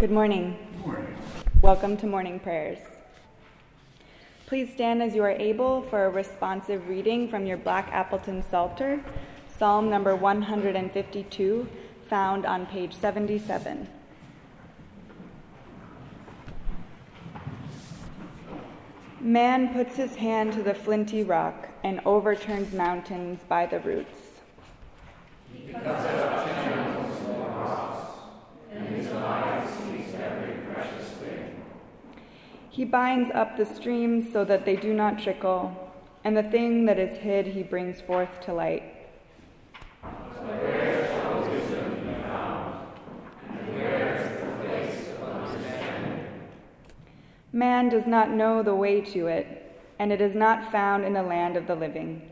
Good morning. Good morning. Welcome to morning prayers. Please stand as you are able for a responsive reading from your Black Appleton Psalter, Psalm number 152, found on page 77. Man puts his hand to the flinty rock and overturns mountains by the roots. He binds up the streams so that they do not trickle, and the thing that is hid he brings forth to light. Man does not know the way to it, and it is not found in the land of the living.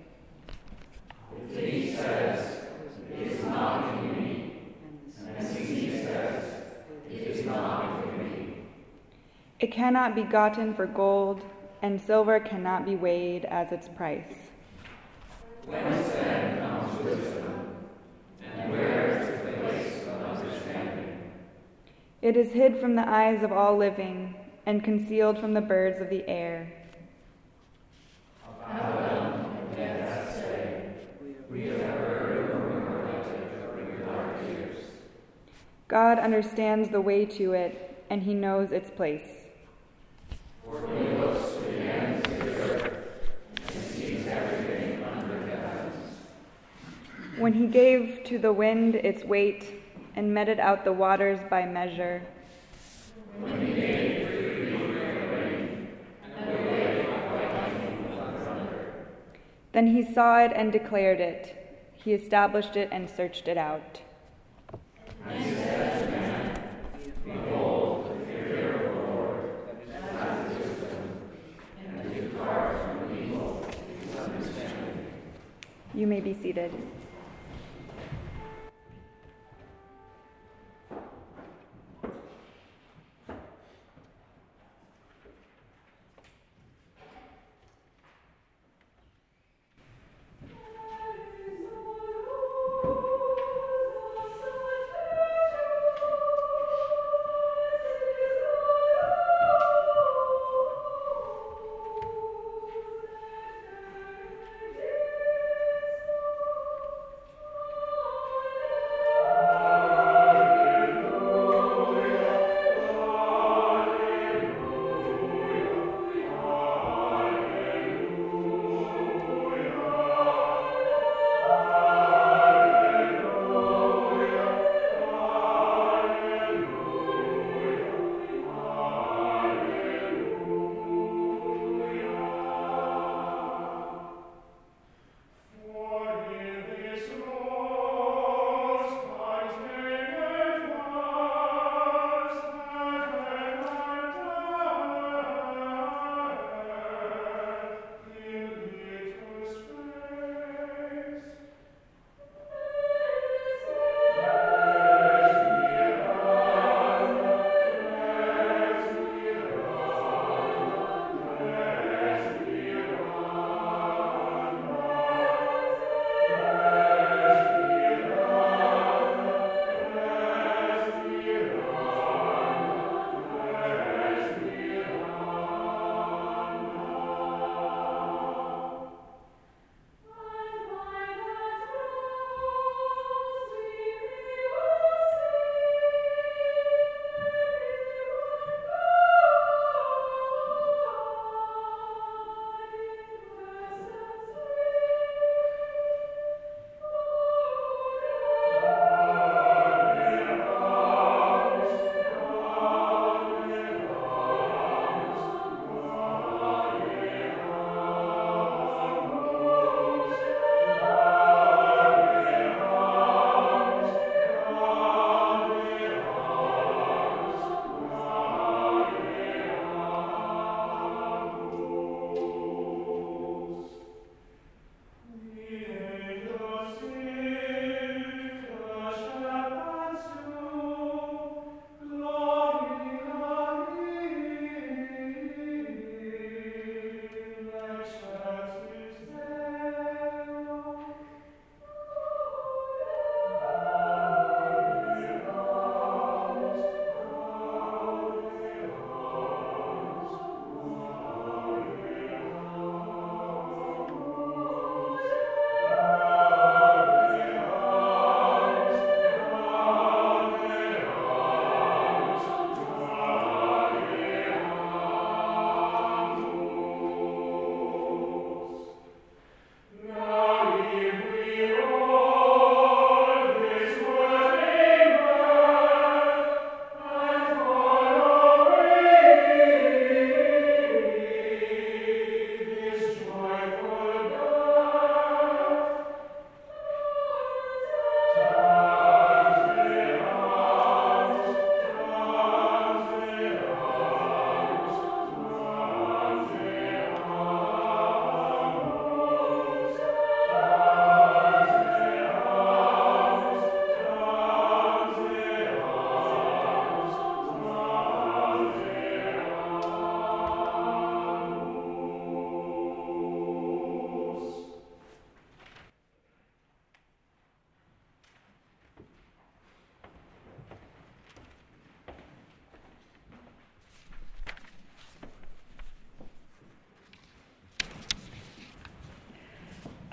It cannot be gotten for gold, and silver cannot be weighed as its price. Whence then comes wisdom, and where is the place of understanding? It is hid from the eyes of all living, and concealed from the birds of the air. God understands the way to it, and he knows its place. When he gave to the wind its weight and meted out the waters by measure. Then he saw it and declared it. He established it and searched it out. You may be seated.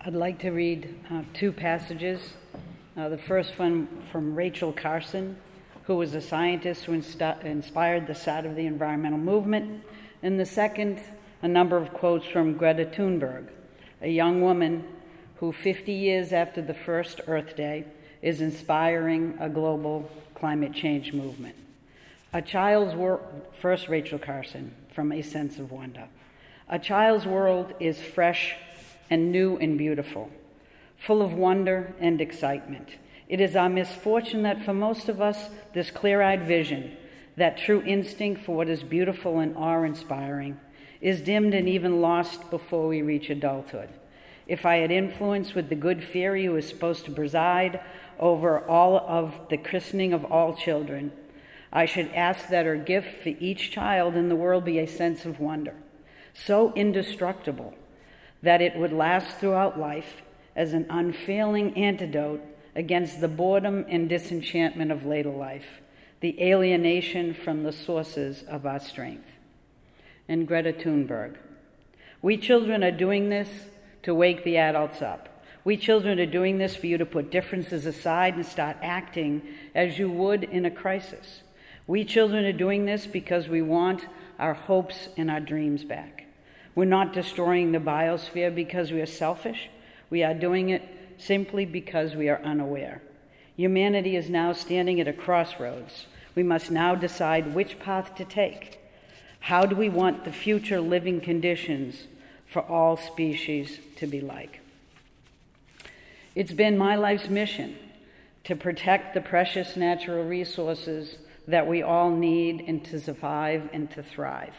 I'd like to read uh, two passages. Uh, the first one from Rachel Carson, who was a scientist who insta- inspired the start of the environmental movement, and the second, a number of quotes from Greta Thunberg, a young woman who, 50 years after the first Earth Day, is inspiring a global climate change movement. A child's world, first Rachel Carson, from A Sense of Wonder. A child's world is fresh and new and beautiful, full of wonder and excitement. It is our misfortune that for most of us, this clear eyed vision, that true instinct for what is beautiful and awe inspiring, is dimmed and even lost before we reach adulthood. If I had influence with the good fairy who is supposed to preside over all of the christening of all children, I should ask that her gift for each child in the world be a sense of wonder, so indestructible that it would last throughout life as an unfailing antidote against the boredom and disenchantment of later life, the alienation from the sources of our strength. And Greta Thunberg. We children are doing this to wake the adults up. We children are doing this for you to put differences aside and start acting as you would in a crisis. We children are doing this because we want our hopes and our dreams back. We're not destroying the biosphere because we are selfish. We are doing it simply because we are unaware. Humanity is now standing at a crossroads. We must now decide which path to take. How do we want the future living conditions for all species to be like? It's been my life's mission to protect the precious natural resources that we all need and to survive and to thrive.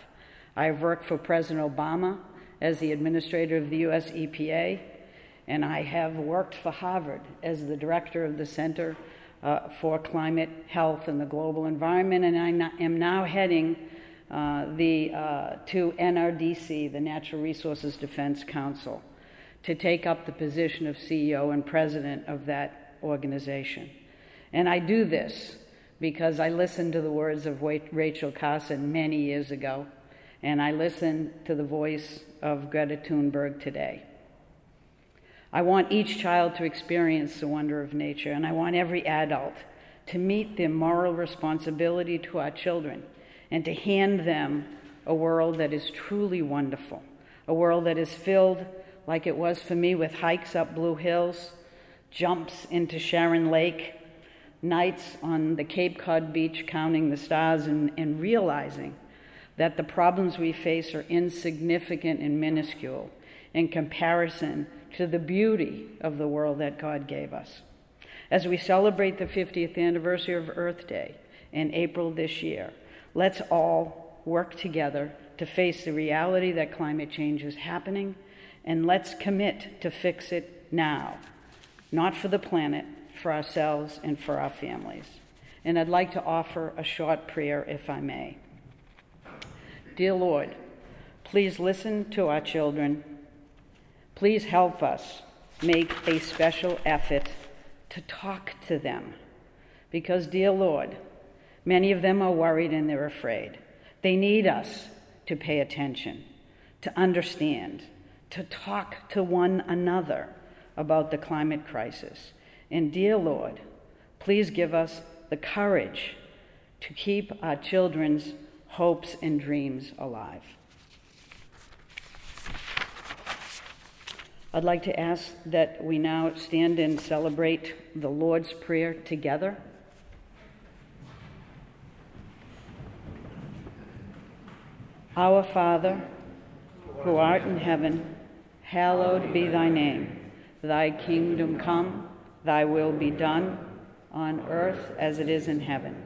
I've worked for President Obama as the administrator of the US EPA, and I have worked for Harvard as the director of the Center uh, for Climate, Health, and the Global Environment, and I am now heading uh, the, uh, to NRDC, the Natural Resources Defense Council, to take up the position of CEO and president of that organization. And I do this because I listened to the words of Rachel Carson many years ago and I listen to the voice of Greta Thunberg today. I want each child to experience the wonder of nature, and I want every adult to meet their moral responsibility to our children and to hand them a world that is truly wonderful, a world that is filled, like it was for me, with hikes up Blue Hills, jumps into Sharon Lake, nights on the Cape Cod beach counting the stars and, and realizing that the problems we face are insignificant and minuscule in comparison to the beauty of the world that God gave us. As we celebrate the 50th anniversary of Earth Day in April this year, let's all work together to face the reality that climate change is happening, and let's commit to fix it now, not for the planet, for ourselves, and for our families. And I'd like to offer a short prayer, if I may. Dear Lord, please listen to our children. Please help us make a special effort to talk to them. Because, dear Lord, many of them are worried and they're afraid. They need us to pay attention, to understand, to talk to one another about the climate crisis. And, dear Lord, please give us the courage to keep our children's hopes, and dreams alive. I'd like to ask that we now stand and celebrate the Lord's Prayer together. Our Father, who art in heaven, hallowed be thy name. Thy kingdom come, thy will be done, on earth as it is in heaven.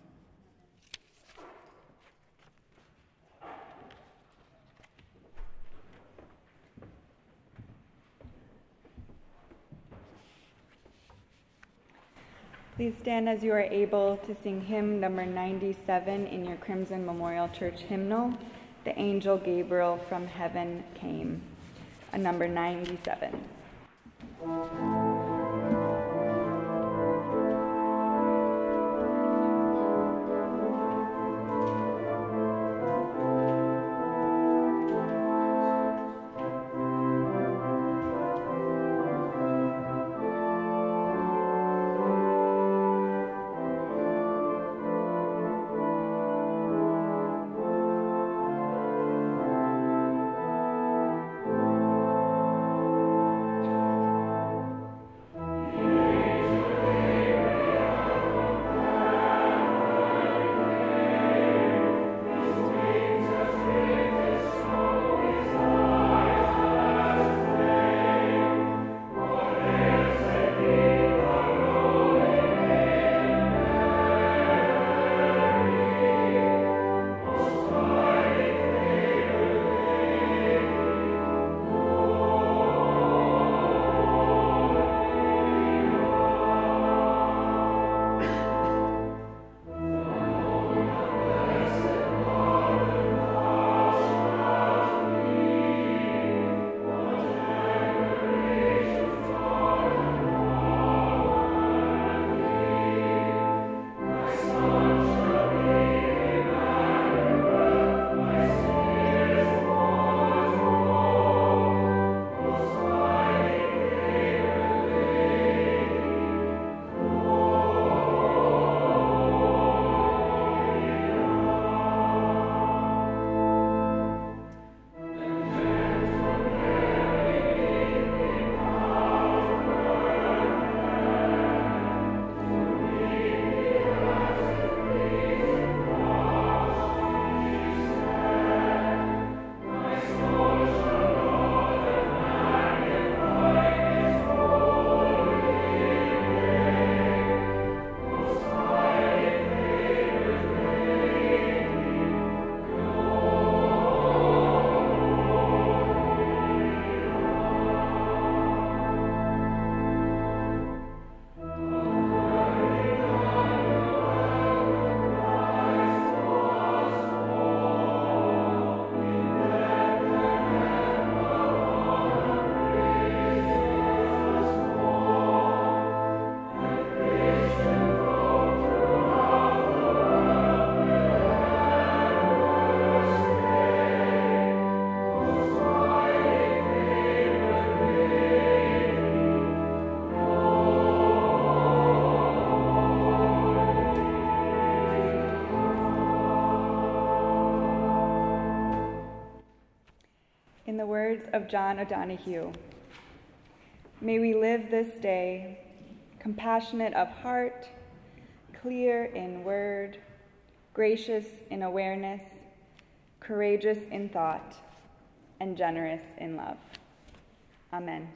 Please stand as you are able to sing hymn number 97 in your Crimson Memorial Church hymnal, The Angel Gabriel from Heaven Came, a number 97. The words of John O'Donohue, may we live this day compassionate of heart, clear in word, gracious in awareness, courageous in thought, and generous in love. Amen.